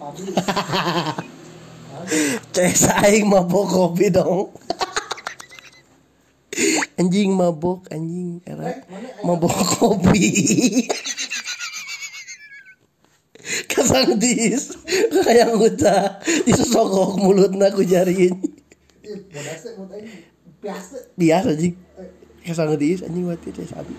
pabrik Ces mabok kopi dong. anjing mabok anjing era mabok kopi. Kasang dis kayak uta disosokok mulutna ku jariin. biasa Biasa anjing. Kasang dis anjing mati teh sabi.